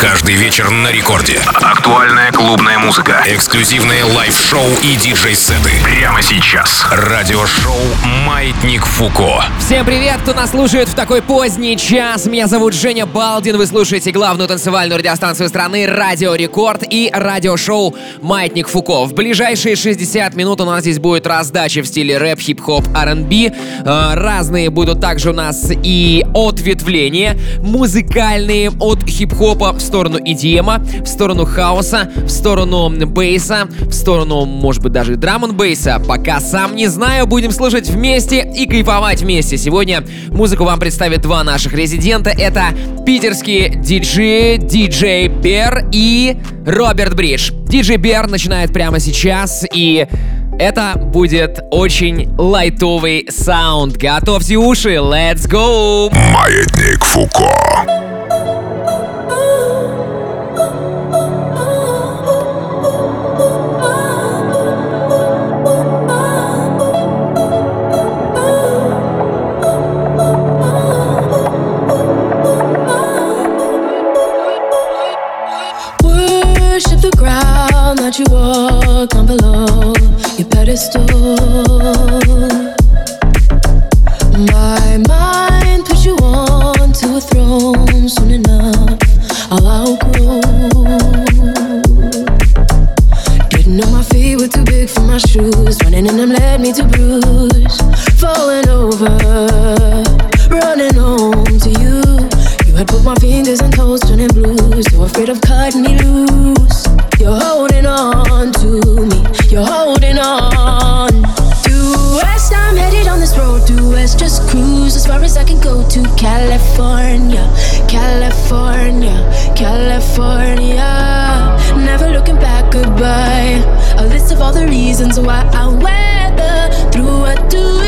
Каждый вечер на рекорде. Актуальная клубная музыка. Эксклюзивные лайв-шоу и диджей-сеты. Прямо сейчас. Радиошоу «Маятник Фуко». Всем привет, кто нас слушает в такой поздний час. Меня зовут Женя Балдин. Вы слушаете главную танцевальную радиостанцию страны «Радио Рекорд» и радиошоу «Маятник Фуко». В ближайшие 60 минут у нас здесь будет раздача в стиле рэп, хип-хоп, R&B. Э, разные будут также у нас и ответвления музыкальные от хип-хопа в сторону EDM, в сторону хаоса, в сторону бейса, в сторону, может быть, даже драм н бейса. Пока сам не знаю, будем слушать вместе и кайфовать вместе. Сегодня музыку вам представят два наших резидента. Это питерские диджеи, диджей Бер и Роберт Бридж. Диджей Бер начинает прямо сейчас и это будет очень лайтовый саунд. Готовьте уши, let's go! Маятник Фуко. On. West, I'm headed on this road. Due west, just cruise as far as I can go to California, California, California. Never looking back, goodbye. A list of all the reasons why I weather through. I do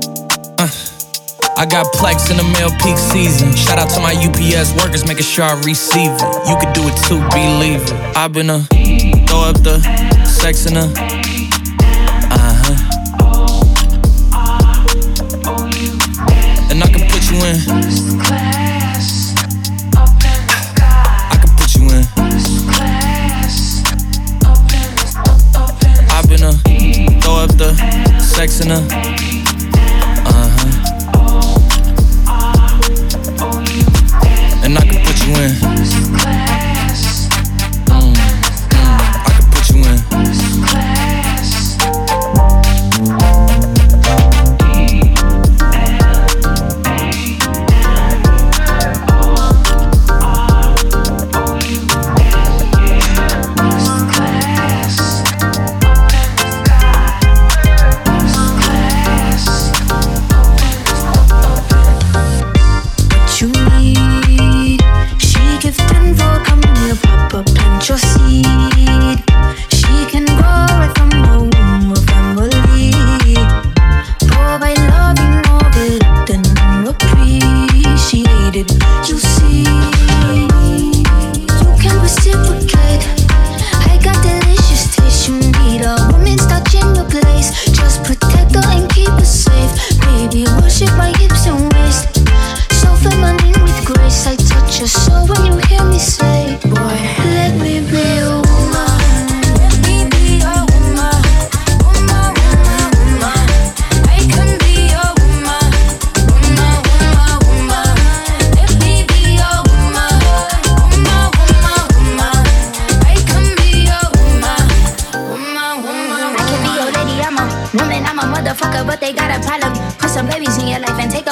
Uh. I got plex in the mail peak season. Shout out to my UPS workers, making sure I receive it. You could do it too, believe it. I've been a throw up the sex in a and I can put you in. I can put you in. I've been a throw up the sex in a. I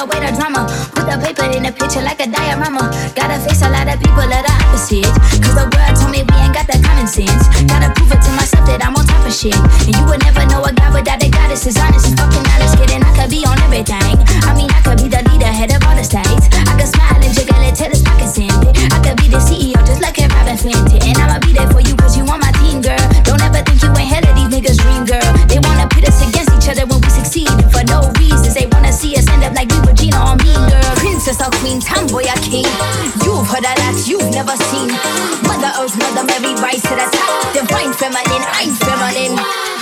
away the drama. Put the paper in the picture like a diorama. Gotta face a lot of people at the opposite. Cause the world told me we ain't got that common sense. Gotta prove it to myself that I'm on top of shit. And you would never know a guy without a goddess is honest. Fucking honest, kidding. I could be on everything. I mean, I could be the leader, head of all the states. I could smile and jiggle it till it's pockets it. I could be the CEO just like Robyn Fenty. And I'ma be there for you cause you on my team, girl. Don't ever think you ain't hell of these niggas' dream, girl. stand up like diva, were Gina or mean Girl, princess or queen, tomboy or king. You've heard a lot you've never seen. Mother Earth, Mother Mary, rise to the top. Divine feminine, I'm feminine.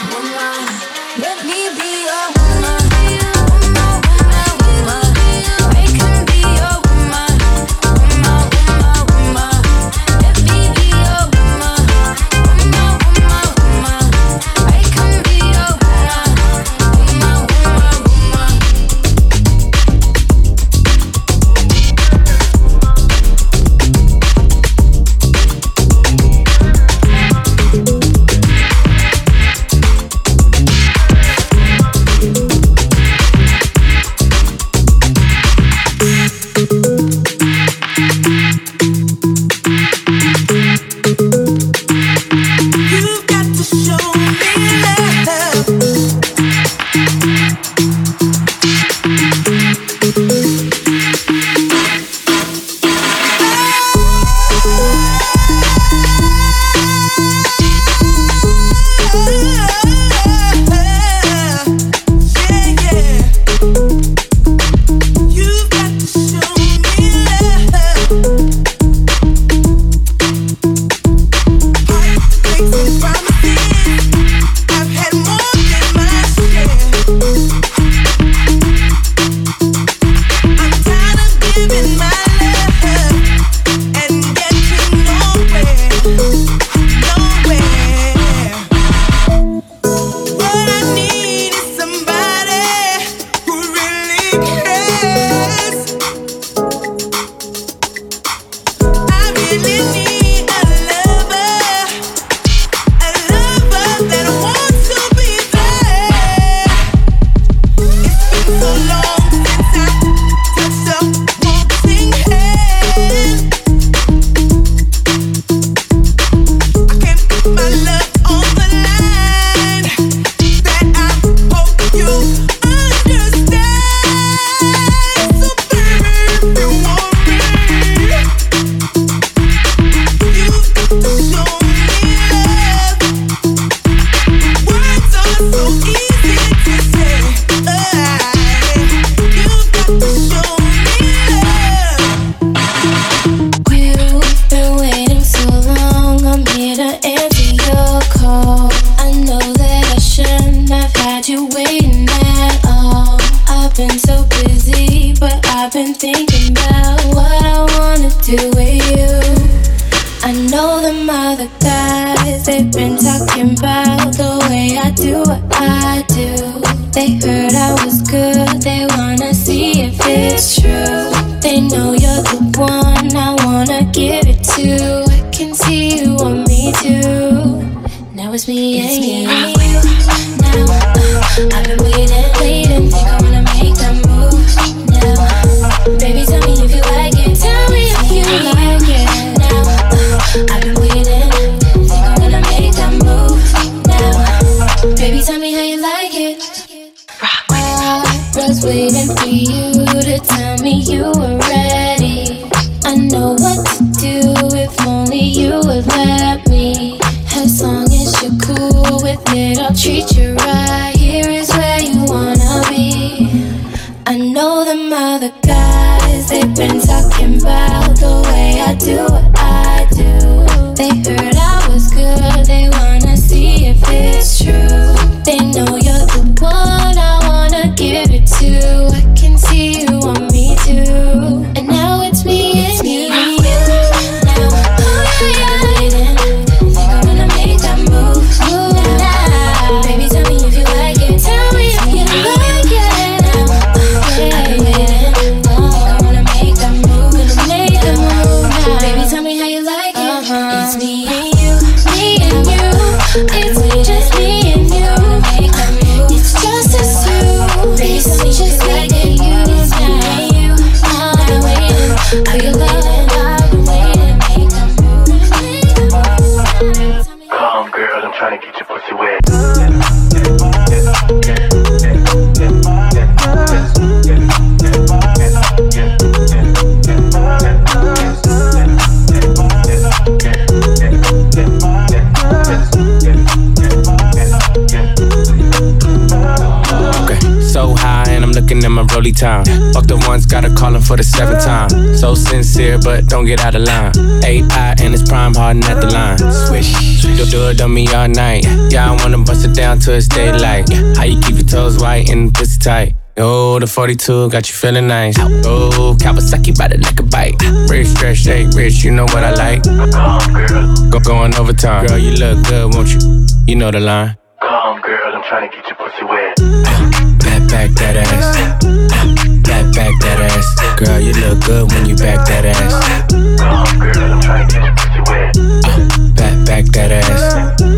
Give it to. I can see you want me to. Now it's me and you. Rolly time. Fuck the ones, gotta call him for the seventh time. So sincere, but don't get out of line. AI and it's prime harden at the line. Swish, do, do it on me all night. Yeah, I wanna bust it down till it's daylight. How you keep your toes white and pussy tight? Oh, the 42 got you feeling nice. Oh, Kawasaki by the like a bite. Rich, stretch, shake, rich, you know what I like. Go going overtime. Girl, you look good, won't you? You know the line. come, girl, I'm trying to get your pussy wet. Back, that ass. Back, back that ass. Girl, you look good when you back that ass. Come, girl, I'm trying to get your pussy wet. Uh, back, back that ass.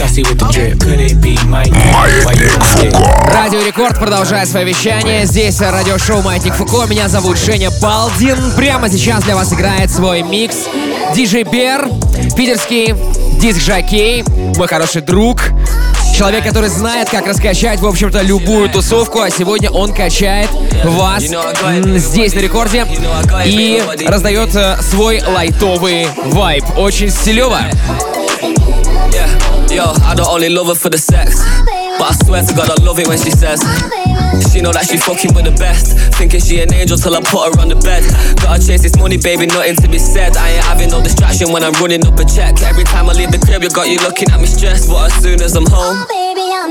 saucy with the drip. Could it be Mike? My dick? Радио Рекорд продолжает свое вещание. Здесь радиошоу Маятник Фуко. Меня зовут Женя Балдин. Прямо сейчас для вас играет свой микс Диджей Бер, питерский диск-жокей, мой хороший друг. Человек, который знает, как раскачать, в общем-то, любую тусовку, а сегодня он качает вас здесь на рекорде и раздает э, свой лайтовый вайб. Очень стилево. Yo, I don't only love her for the sex. But I swear to God, I love it when she says. She know that she fucking with the best. Thinking she an angel till I put her on the bed. Gotta chase this money, baby, nothing to be said. I ain't having no distraction when I'm running up a check. Every time I leave the crib, you got you looking at me stressed. But as soon as I'm home,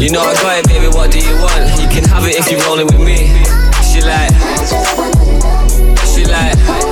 you know I got it, baby. What do you want? You can have it if you're rolling with me. She like, she like,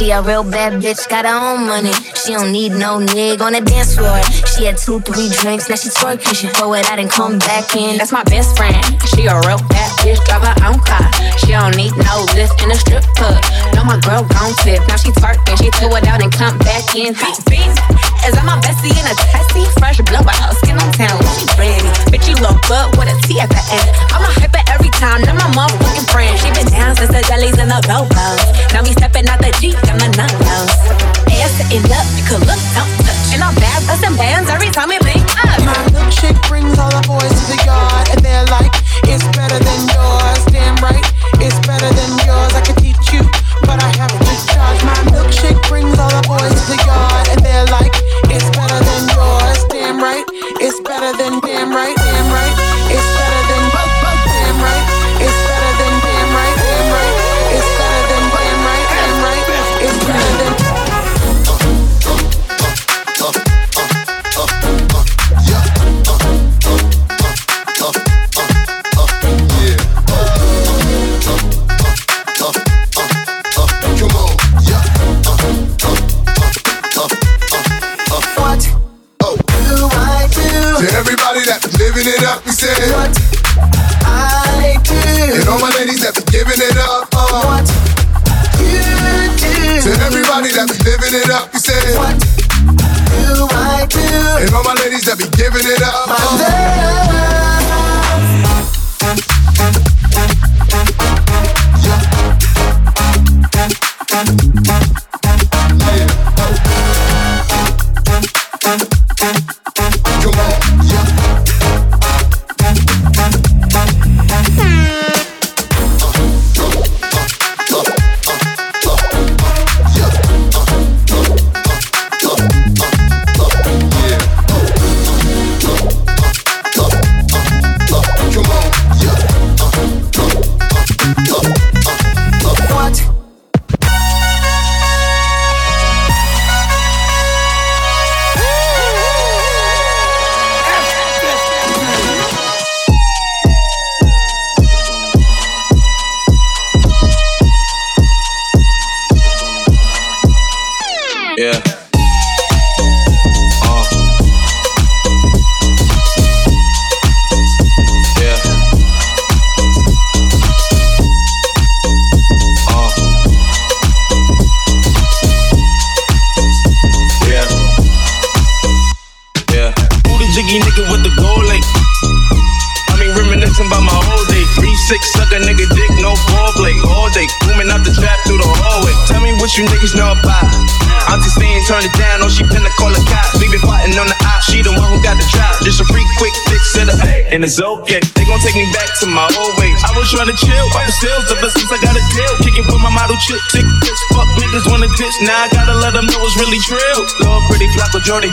She a real bad bitch, got her own money. She don't need no nigga on the dance floor. She had two, three drinks, now she twerking. She throw it out and come back in. That's my best friend. She a real bad bitch, drive her own car. She don't need no lift in a strip club. No, my girl gon' tip. Now she twerking, she throw it out and come back in. Beat, beat. Is that my bestie in a testy? Fresh blowout, skin on town, she ready. Bitch, you look good with a T at the end. I'm a hyper every time. Now my motherfucking fucking friend. She been down since the jellies and the bobos. Now we stepping out the Jeep, I'm the nullos. Ass sitting up, you could look, don't touch. And I'm bad, busting bands every time we link up. Uh. My milkshake brings all the boys to the yard, and they're like, it's better than yours. Damn right, it's better than yours. I could teach you, but I have to charge. My milkshake brings all the boys to the yard, and they're like, it's better than yours. Damn right, it's better than damn right. And it's okay. They gon' take me back to my old ways. I was trying to chill, wipe the sales ever since I got a deal. Kicking with my model chick, tick, bitch, fuck niggas wanna ditch. Now I gotta let them know it's really true. Lord, pretty Flacko Jordy.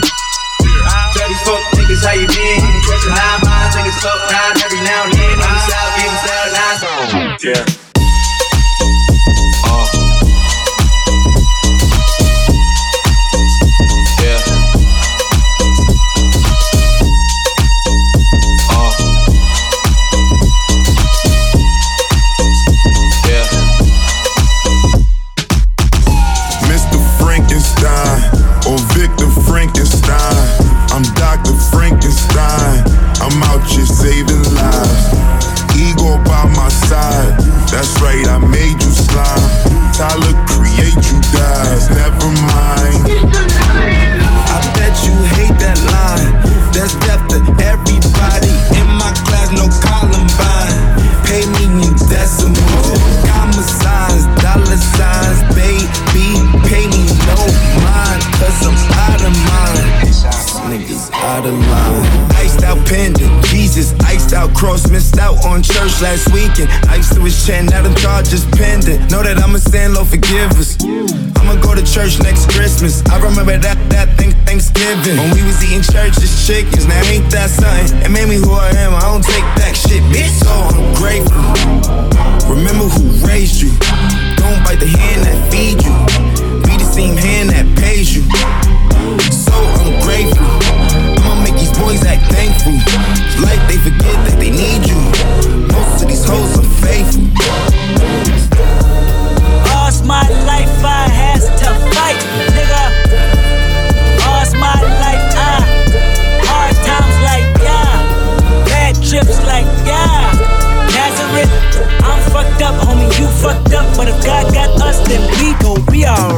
Charges. Know that I'ma sin, Lord forgive us. I'ma go to church next Christmas. I remember that that thing Thanksgiving when we was eating church's chickens. Now ain't that something? It made me who I am. I don't take back shit, bitch. So I'm grateful. Remember who raised you. Don't bite the hand that feed you. Be the same hand that pays you. So I'm grateful. I'ma make these boys act thankful. Like they forget that they need you. Most of these hoes are faithful. But if God got us, then we gon' be alright.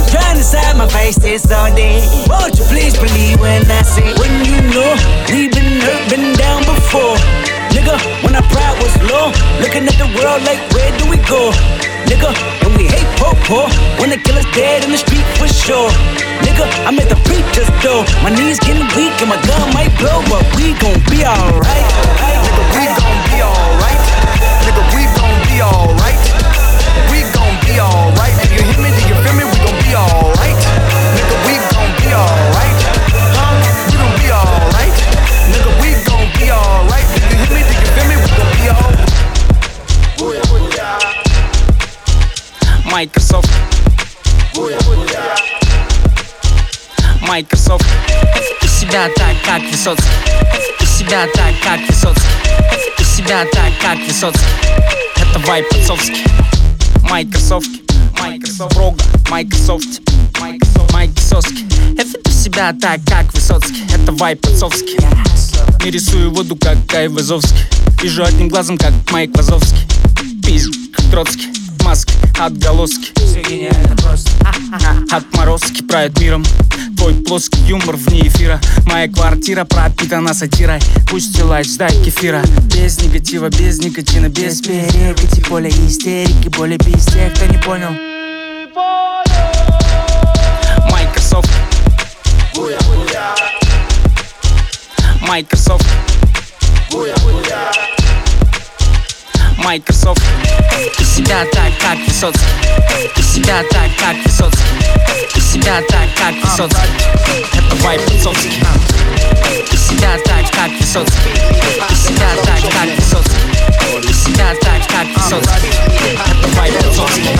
Trying to side my face this all day. Won't you please believe when I say, when you know we've been hurt, been down before. Nigga, when our pride was low, looking at the world like, where do we go? Nigga, when we hate poor poor, when the killer's dead in the street for sure. Nigga, I'm at the preacher's door. My knees getting weak and my gun might blow, but we gon' be alright. Nigga, we gon' be alright. Nigga, we gon' be alright. We gon' be alright. Microsoft. Microsoft. У себя так, как Высоцкий. У себя так, как Высоцкий. У себя так, как Высоцкий. Это вайп отцовский. Microsoft. Microsoft. Рога. Microsoft. Microsoft. Microsoft. Я веду себя так, как Высоцкий. Это вайп отцовский. Не рисую воду, как Гай Вазовский. Вижу одним глазом, как Майк Вазовский. Пизд, как Троцкий. Маски, отголоски. Все гениально просто Отморозки правят миром. Твой плоский юмор вне эфира. Моя квартира пропитана сатирой. Пусть лайк, ждать кефира. Без негатива, без никотина, без перекати. Более истерики, более без тех, кто не понял. Microsoft Microsoft. Microsoft И себя так, как Высоцкий И себя так, как Высоцкий И себя так, как Высоцкий Это вайп Высоцкий И себя так, как Высоцкий И себя так, как Высоцкий И себя так, как Высоцкий Это вайп Высоцкий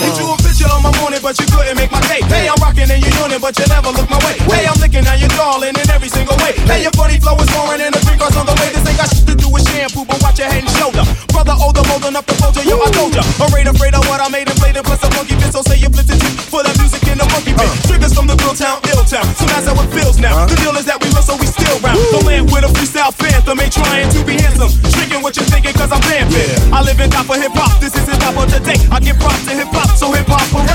You drew a picture of my morning, but you couldn't make my day. Hey, I'm rocking and you're yawning, but you never look my way. Hey, I'm licking at your darling in every single way. Hey, your funny flow is foreign and the drink car's on the way. This ain't got shit to do with shampoo, but watch your head and shoulder. Brother, oh, older, old enough to fold you, yo, I told ya. Afraid, afraid of what I made and played and plus a funky bit, so say you flipped it too. For that music in the monkey pit. Uh. Triggers from the real town, ill town. So that's how it feels now. Uh. The deal is that we real, so we still round. The land with a freestyle phantom ain't trying to be handsome. Drinking what you're thinking, cause I'm vamping. I live and die for hip hop. This is hip hop of today. I give props to hip hop, so hip hop parade.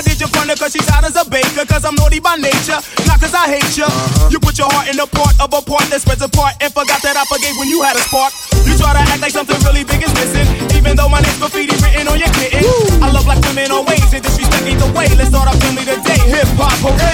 I did your partner cause she's hot as a baker, cause I'm naughty by nature, not cause I hate you. Uh-huh. You put your heart in the part of a part that spreads apart and forgot that I forgave when you had a spark. You try to act like something really big is missing, even though my name's graffiti written on your kitten. I love like women always, and disrespect ain't the way. Let's start our family today. Hip hop parade.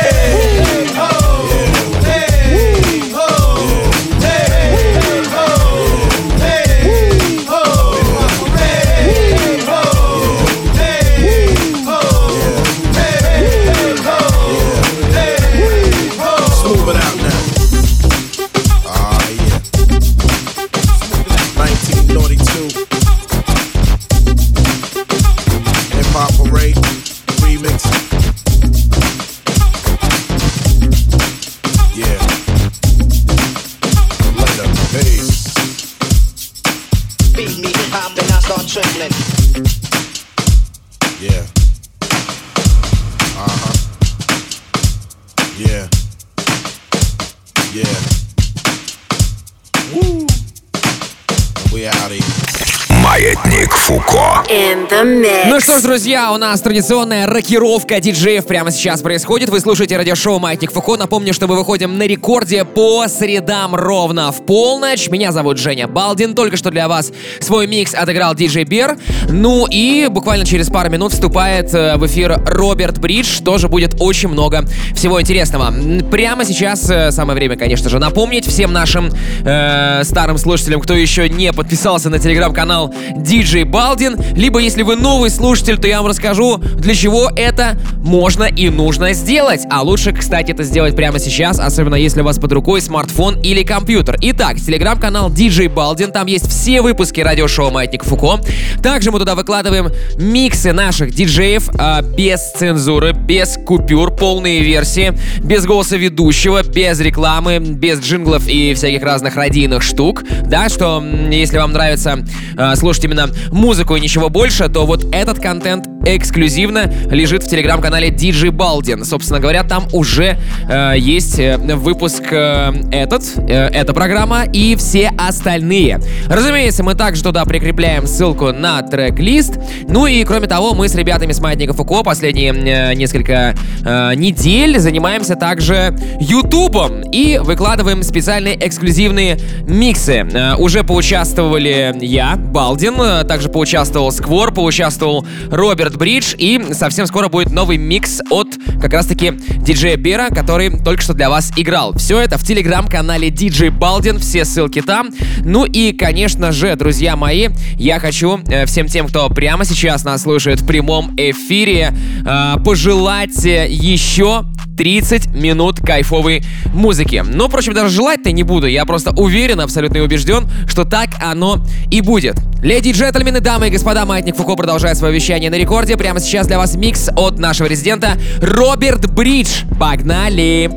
Ну что ж, друзья, у нас традиционная рокировка диджеев прямо сейчас происходит. Вы слушаете радиошоу «Маятник Фуко». Напомню, что мы выходим на рекорде по средам ровно в полночь. Меня зовут Женя Балдин. Только что для вас свой микс отыграл диджей Бер. Ну и буквально через пару минут вступает э, в эфир Роберт Бридж. Тоже будет очень много всего интересного. Прямо сейчас э, самое время, конечно же, напомнить всем нашим э, старым слушателям, кто еще не подписался на телеграм-канал DJ Балдин, либо если вы новый слушатель, то я вам расскажу, для чего это можно и нужно сделать. А лучше, кстати, это сделать прямо сейчас, особенно если у вас под рукой смартфон или компьютер. Итак, телеграм-канал DJ Балдин, там есть все выпуски радиошоу Маятник Фуко. Также мы туда выкладываем миксы наших диджеев а, без цензуры, без купюр, полные версии, без голоса ведущего, без рекламы, без джинглов и всяких разных радийных штук. Да, что если вам нравится э, слушать именно музыку и ничего больше, то вот этот контент эксклюзивно лежит в телеграм-канале DJ Балдин. Собственно говоря, там уже э, есть э, выпуск э, этот, э, эта программа и все остальные. Разумеется, мы также туда прикрепляем ссылку на трек-лист. Ну и кроме того, мы с ребятами с Маятника Фуко последние э, несколько э, недель занимаемся также Ютубом и выкладываем специальные эксклюзивные миксы. Э, уже поучаствовали я, Балдин, э, также поучаствовал Сквор, поучаствовал Роберт Бридж и совсем скоро будет новый микс от как раз-таки диджея Бера, который только что для вас играл. Все это в телеграм-канале DJ Балдин, все ссылки там. Ну и, конечно же, друзья мои, я хочу э, всем тем, кто прямо сейчас нас слушает в прямом эфире, э, пожелать э, еще 30 минут кайфовой музыки. Но, впрочем, даже желать-то не буду. Я просто уверен, абсолютно убежден, что так оно и будет. Леди и джентльмены, дамы и господа, Маятник Фуко продолжает свое вещание на рекорде. Прямо сейчас для вас микс от нашего резидента Роберт Бридж. Погнали!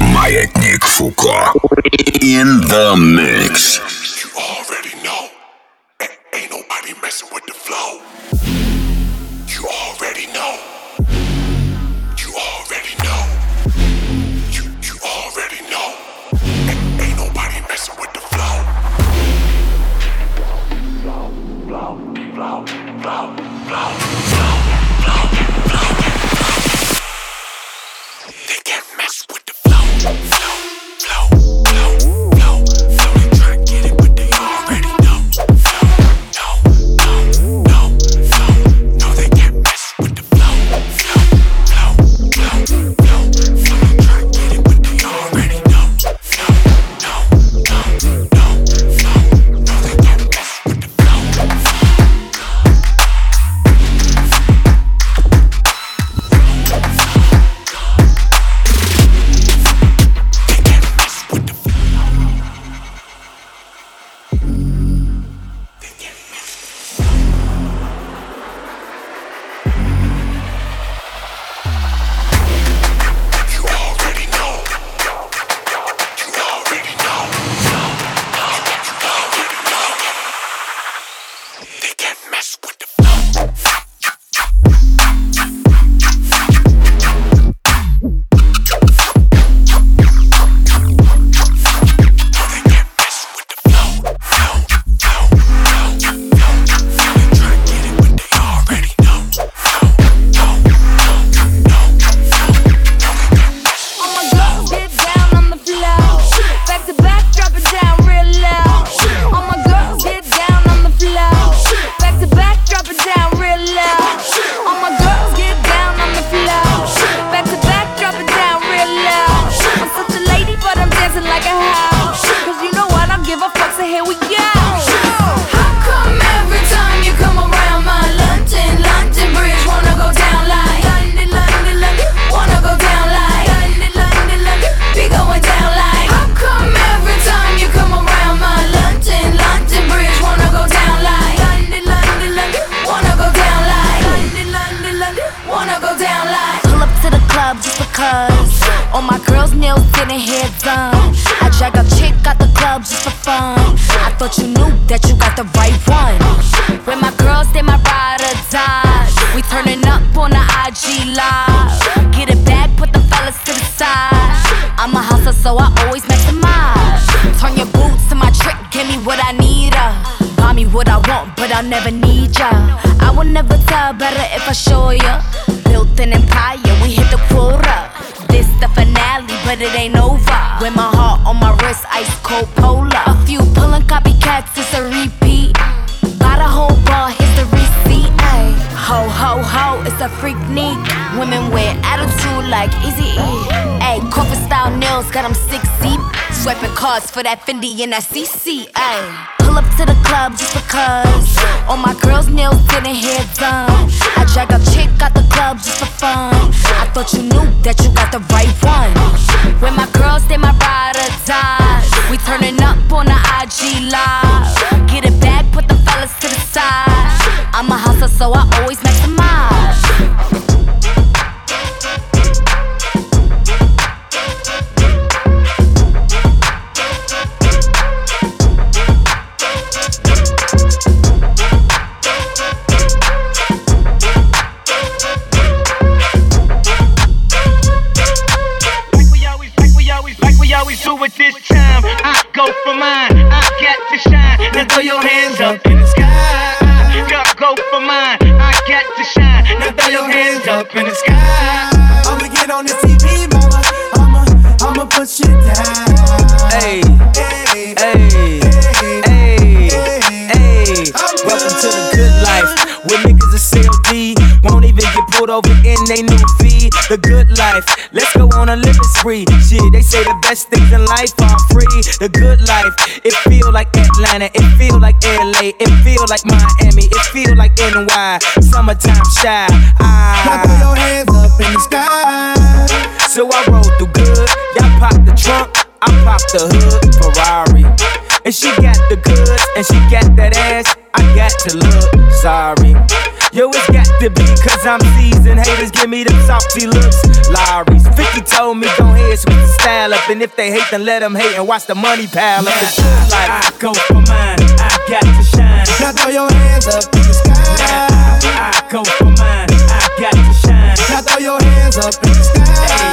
Маятник Фуко. In the mix. You already know. Ain't nobody for that Fendi and that CC. Pull up to the club just because. All my girls' nails getting hair done. I drag a chick out the club just for fun. I thought you knew that you got the right one. When my girls, they my ride or die. We turning up on the IG live. Get it back, put the fellas to the side. I'm a hustler, so I always maximize. Pulled over in they new V. The good life. Let's go on a living spree. Shit, they say the best things in life are free. The good life. It feel like Atlanta. It feel like LA. It feel like Miami. It feel like NY. Summertime Chi. Ah. Now throw your hands up in the sky. So I roll through good. Y'all pop the trunk. I pop the hood. Ferrari. And she got the goods. And she got that ass. I got to look sorry. Yo, it's got to be cause I'm seasoned. Haters give me them salty looks. Lowry's 50 told me go ahead, switch the style up. And if they hate, then let them hate and watch the money pile up. It's life. I go for mine, I got to shine. Now throw your hands up in the sky. I go for mine, I got to shine. Now throw your hands up in the sky. I'ma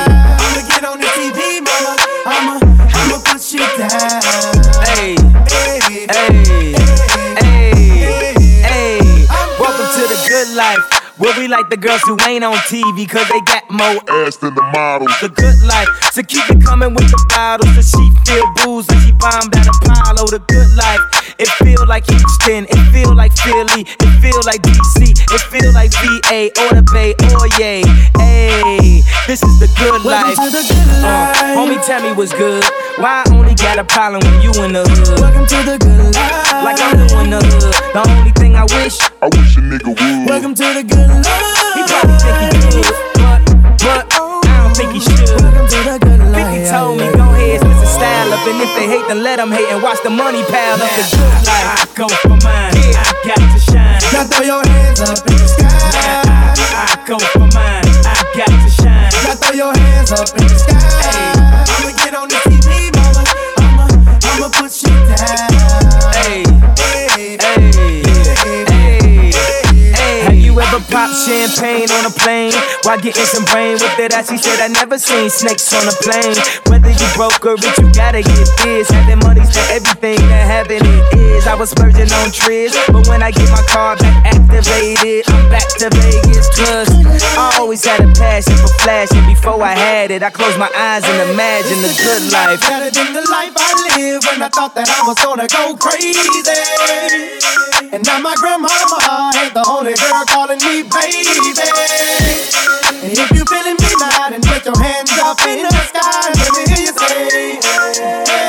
life. Where we like the girls who ain't on TV cause they got more ass than the models. The good life. So keep it coming with the bottles. So she feel booze and she bombed at Apollo. The good life. It feel like Houston. It feel like Philly. It feel like DC. It feel like VA or the Bay or yay. Hey, this is the good Welcome life. to the good life. Uh, homie, tell me what's good. Why I only got a problem when you in the hood? Welcome to the good life. Like I'm doing the hood. The only thing I wish, I wish a nigga would. Welcome to the good life. He probably think he could, but, but I don't think he should. Welcome to the good and if they hate, then let them hate and watch the money pile up. The good life. I go for mine, I got to shine. Now throw your hands up in the sky. Champagne on a plane while getting some brain with it? As she said, I never seen snakes on a plane. Whether you broke or rich, you gotta get this. Having money's for everything that having it is. I was splurging on trips, but when I get my car back activated, I'm back to Vegas. Plus, I always had a passion for flashing. Before I had it, I closed my eyes and imagined the good life. Better than the life I lived when I thought that I was gonna go crazy. And now my grandmama ain't the only girl calling me baby. And if you feeling me now, then put your hands up in the sky. Let me hear you say.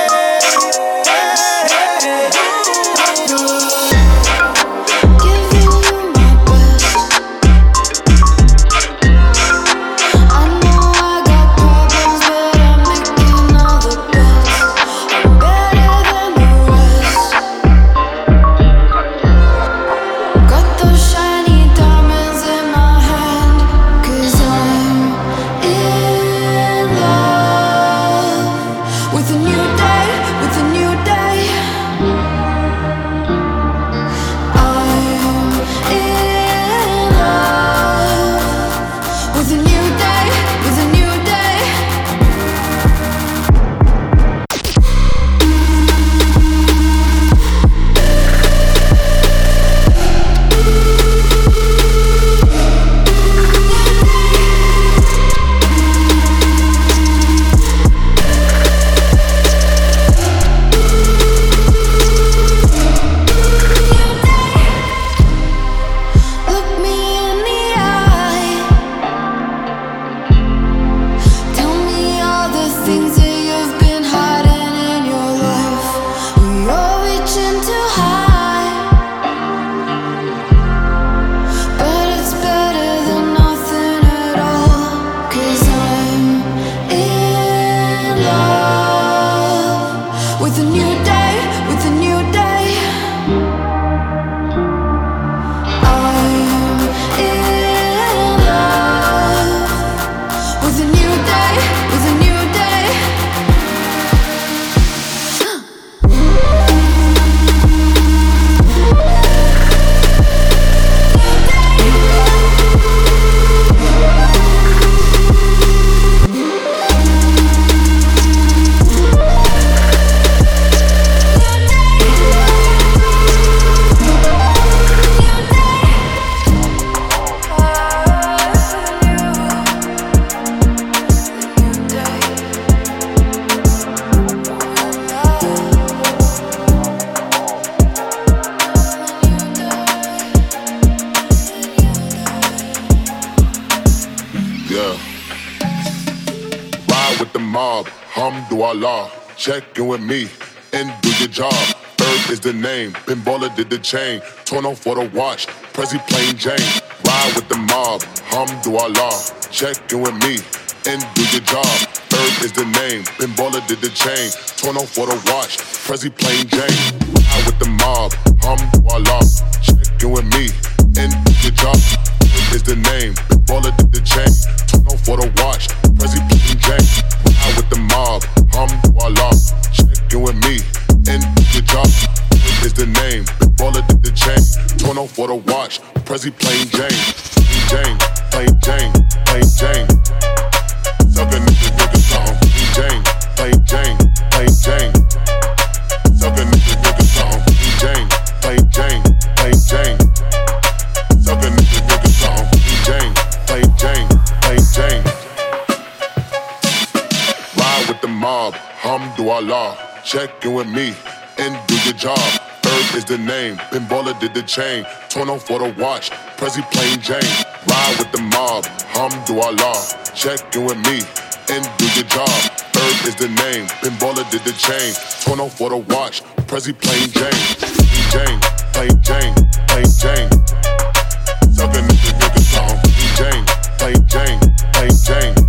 Did the chain. Tourneau for the watch, Prezi plain Jane. Ride with the mob, hamdulillah. Check in with me and do your job. Ferg is the name, Ben Baller did the chain. Tourneau for the watch, Prezi plain Jane. Ride with the mob, hamdulillah. Check in with me and do your job. Ferg is the name, Ben Baller did the chain. Tourneau for the Prezi plain Jane. Jane, plain Jane, plain Jane. A nigga, nigga, something. Jane, plain Jane, plain Jane. A nigga, nigga, something. Jane, plain Jane, plain Jane. A nigga, nigga, something. Jane, plain Jane, plain Jane. Ride with the mob, hamdulillah. Check in with me and do your job. Is the name, Ben Baller did the chain. Tourneau for the watch, Prezi plain Jane. Ride with the mob, Hum hamdulillah. Check in with me and do your job. Ferg is the name, Ben Baller did the chain. Tourneau for the watch, Prezi plain Jane. Jane, plain Jane, plain Jane. Suck a nigga, nigga, something. Jane, plain Jane, plain Jane.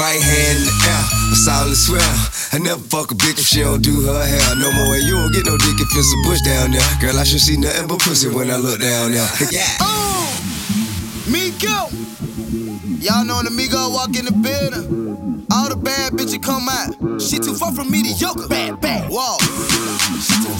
Right hand in the air, that's all I swear. I never fuck a bitch if she don't do her hair no more. And you don't get no dick if it's a bush down there. Girl, I should see nothing but pussy when I look down there. Yeah. Migo. Y'all know when the Migo walk in the building. All the bad bitches come out. She too far from mediocre. Bad, bad. Whoa. She too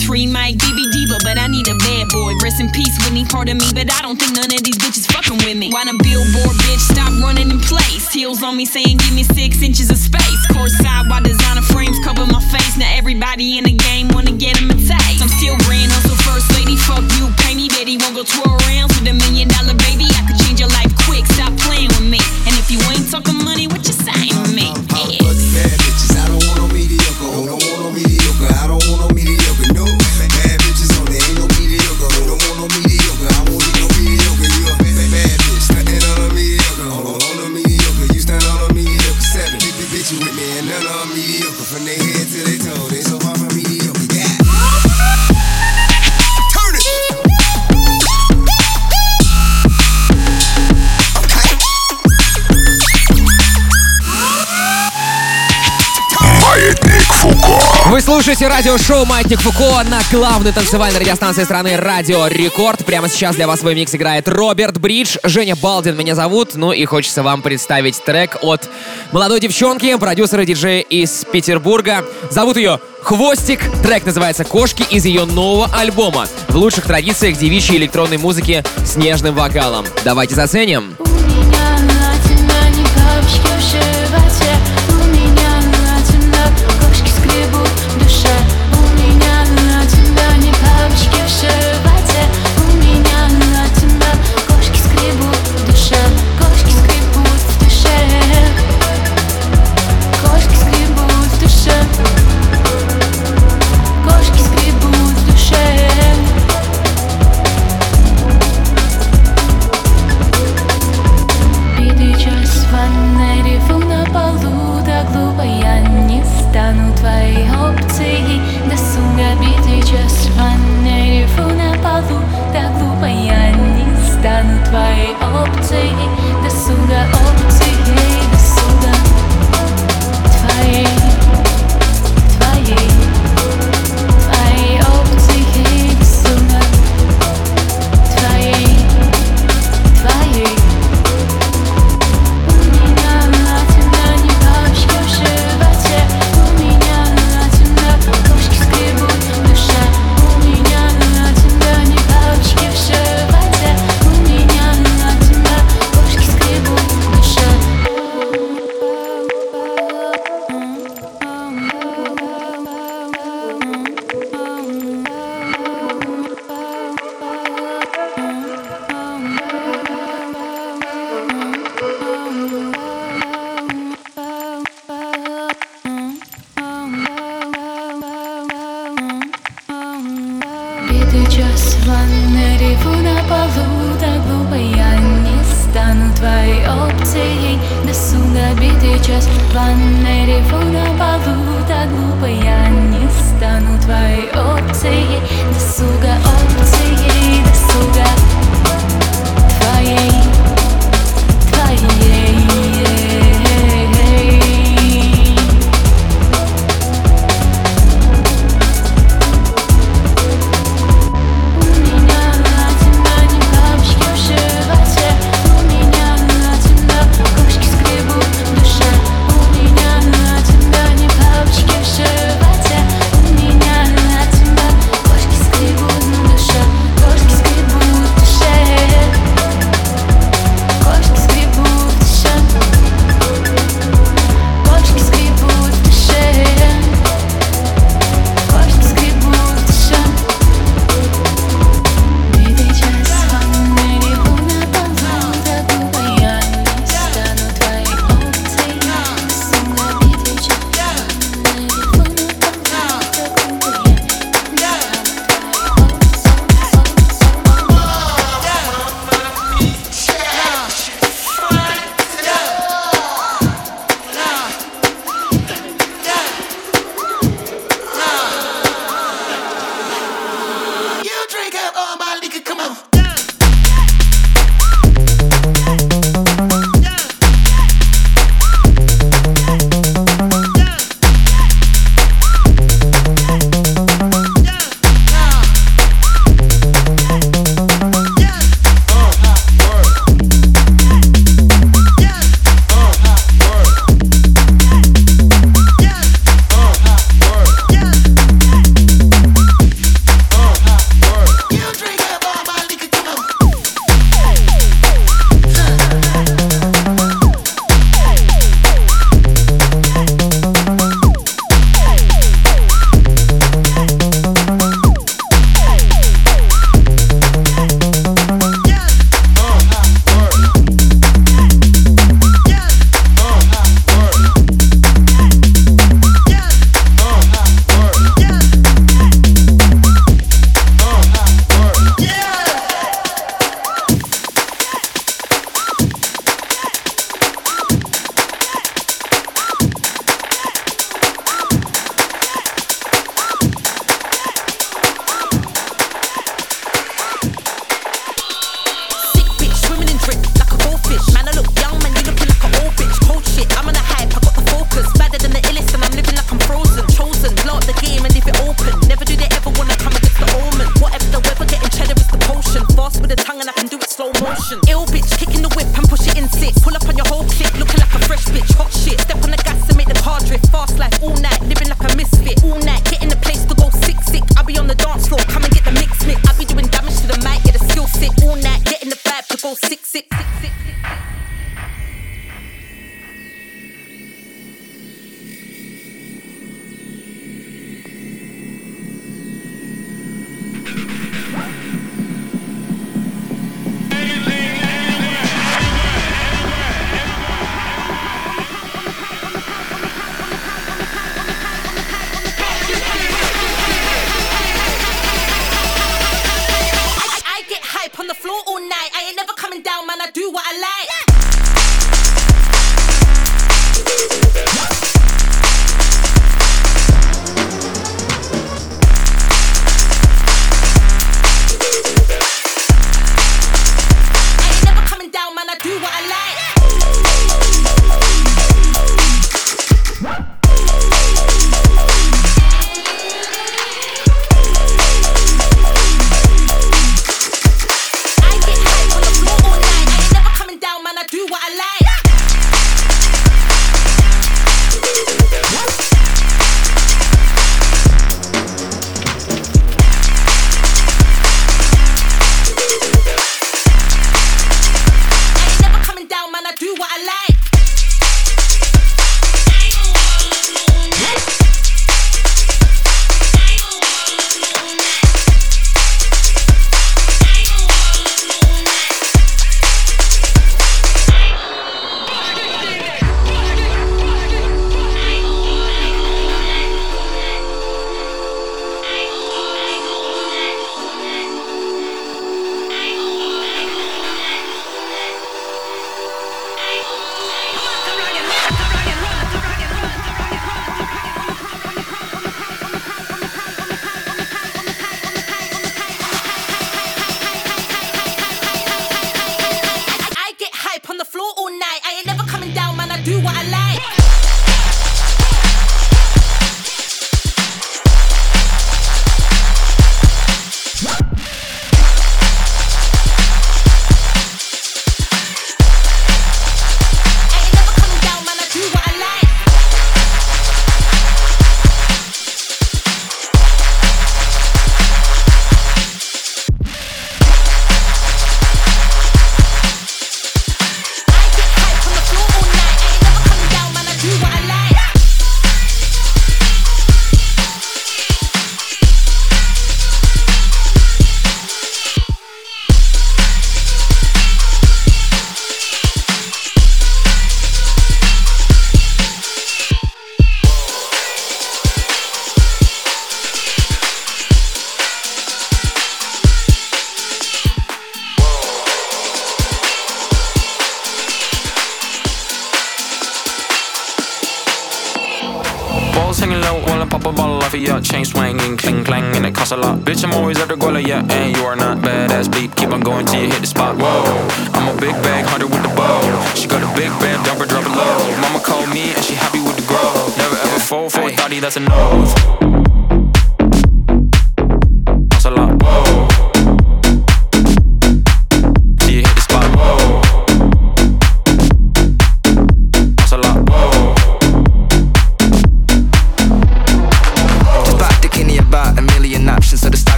three mic Diva, but I need a bad boy. Rest in peace, Whitney, part of me, but I don't think none of these слушаете радиошоу «Маятник Фуко» на главной танцевальной радиостанции страны «Радио Рекорд». Прямо сейчас для вас свой микс играет Роберт Бридж, Женя Балдин меня зовут. Ну и хочется вам представить трек от молодой девчонки, продюсера диджея из Петербурга. Зовут ее «Хвостик». Трек называется «Кошки» из ее нового альбома. В лучших традициях девичьей электронной музыки с нежным вокалом. Давайте заценим. У меня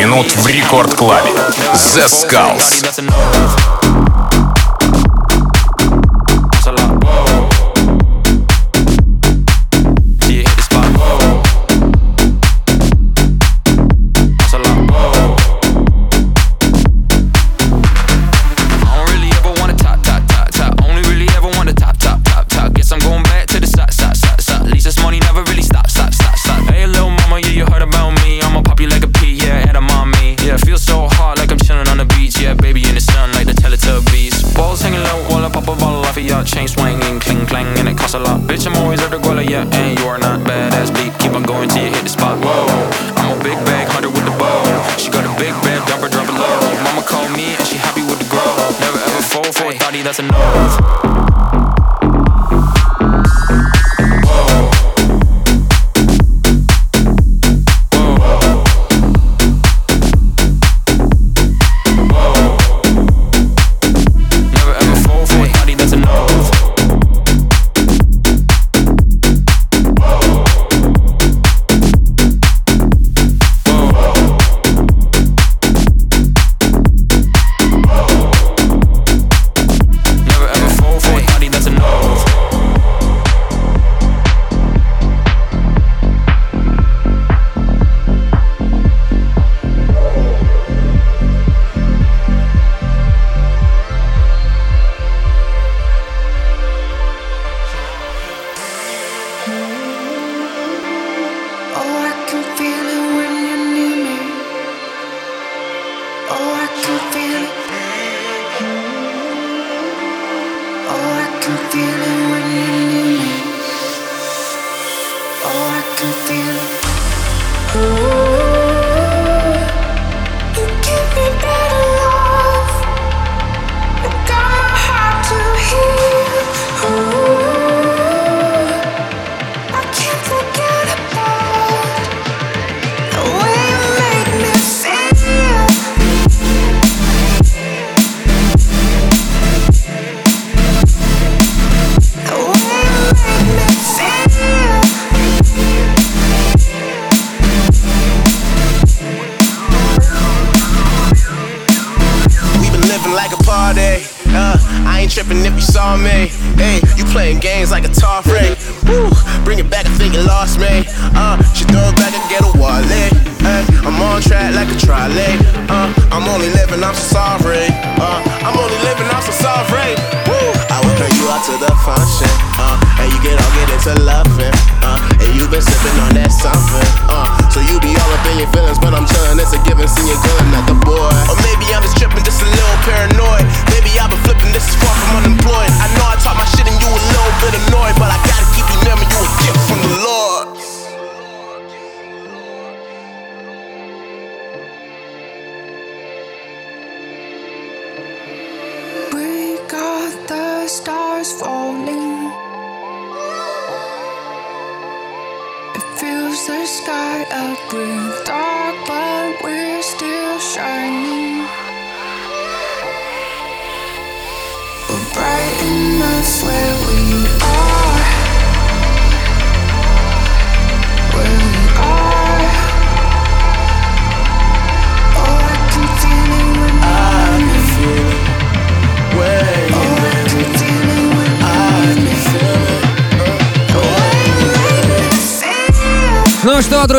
минут в рекорд-клабе. The Skulls.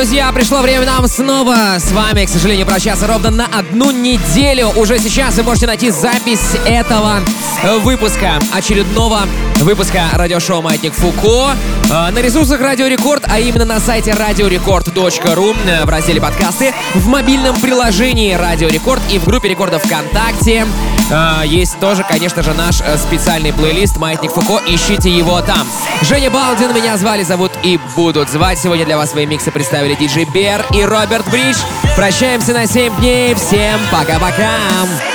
друзья, пришло время нам снова с вами, к сожалению, прощаться ровно на одну неделю. Уже сейчас вы можете найти запись этого выпуска, очередного выпуска радиошоу «Маятник Фуко» э, на ресурсах «Радио Рекорд», а именно на сайте radiorecord.ru э, в разделе «Подкасты», в мобильном приложении «Радио Рекорд» и в группе рекордов ВКонтакте а, есть тоже, конечно же, наш э, специальный плейлист «Маятник Фуко». Ищите его там. Женя Балдин, меня звали, зовут и будут звать. Сегодня для вас свои миксы представили диджей Бер и Роберт Бридж. Прощаемся на 7 дней. Всем пока-пока.